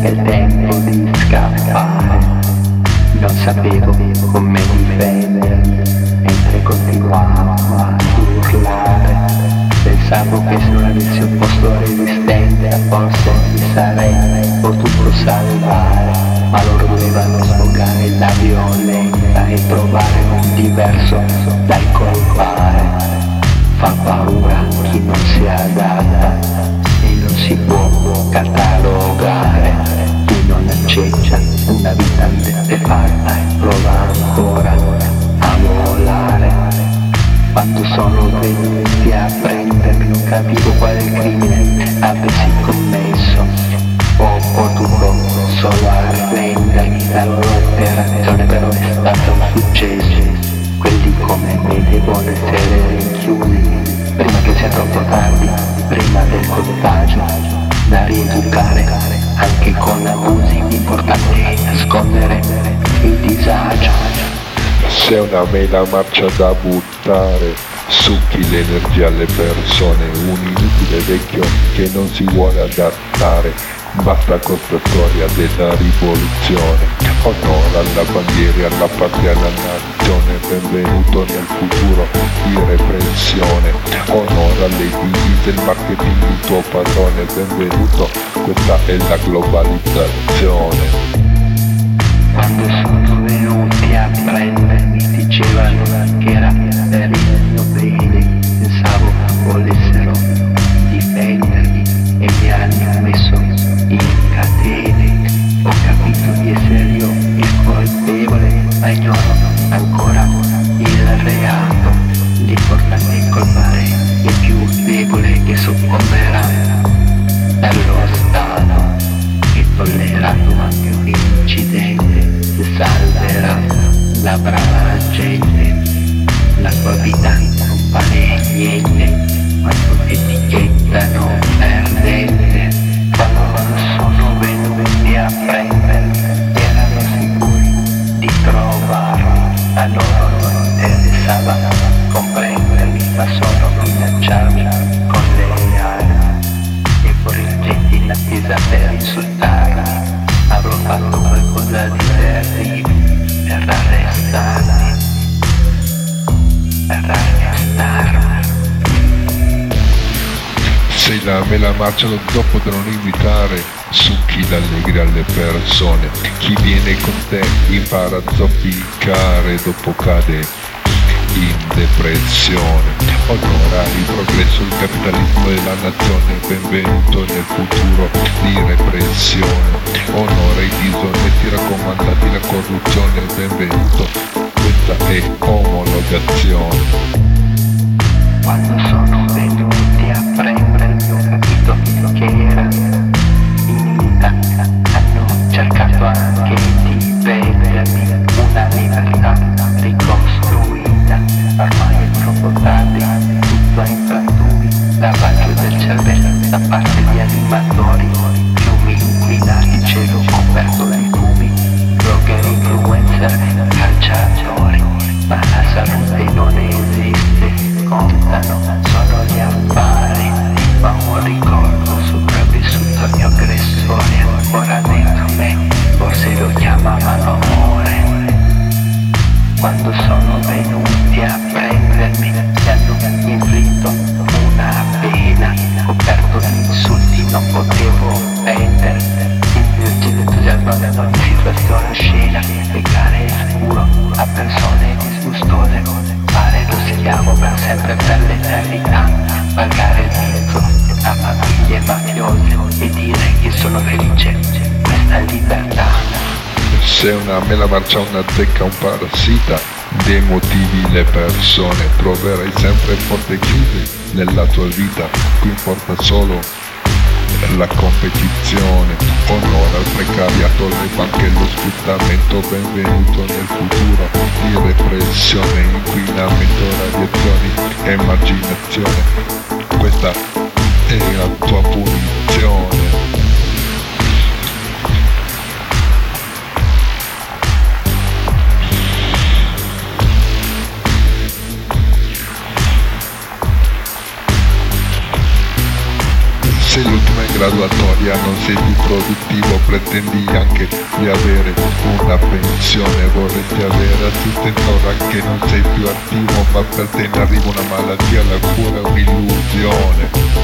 è il tempo di scappare. Non sapevo come difendere, mentre continuavo a urlare. Pensavo che se non avessi un posto resistente forse mi sarei potuto salvare. Ma loro dovevano sfogare la violenza e trovare un diverso dal colpare. Fa paura chi non si adatta si può catalogare. Chi non accetta una vita fatta e prova ancora a volare. Quando sono venuti a prendermi non capivo quale crimine avessi commesso. Ho potuto solo arrendermi la loro operazione, però è stato un successo. Quelli come me devono essere C'è una mela marcia da buttare, succhi l'energia alle persone, un inutile vecchio che non si vuole adattare, basta questa storia della rivoluzione, onora alla bandiera, alla patria, alla nazione, benvenuto nel futuro di repressione, onora le divise, il marketing, il tuo padrone, benvenuto, questa è la globalizzazione. Che era per il mio bene, pensavo volessero difendermi e mi hanno messo in catene. Ho capito di essere io il colpevole, ma ignoro ancora il reato. L'importante è colpare il più debole che soccomberà per lo Stato che tollerato anche un incidente salverà la brava gente, la tua vita non vale niente, quando ti etichettano perdente, quando sono venuti a prendermi, erano sicuri di trovarmi, a loro non interessava comprendermi, ma solo minacciarmi con le armi, e corriggenti in attesa per insultarmi, avrò fatto qualcosa di Se la me la marciano dopo da non invitare, succhi l'allegri alle persone, chi viene con te impara a zoppicare, dopo cade in depressione. Onora il progresso, il capitalismo e la nazione, benvenuto nel futuro di repressione. Onora i disonetti raccomandati, la corruzione, benvenuto, questa è omologazione. Quando sono venuti a prendermi ho capito che non potevo. Il mio entusiasmo ad ogni situazione oscena, legare il scuro a persone disgustose, fare lo schiavo per sempre per l'eternità, pagare il mezzo a famiglie mafiose e dire che sono felice, questa libertà. Se una mela marcia una zecca, un parassita, demotivi le persone, troverai sempre porte chiuse nella tua vita, qui importa solo la competizione, onora il precariato, le banche, lo sfruttamento, benvenuto nel futuro di repressione, inquinamento, radiazioni, emarginazione, questa è la tua punizione. Graduatoria non sei più produttivo, pretendi anche di avere una pensione, vorresti avere assistente ora che non sei più attivo, ma per te ne arriva una malattia, la cura è un'illusione.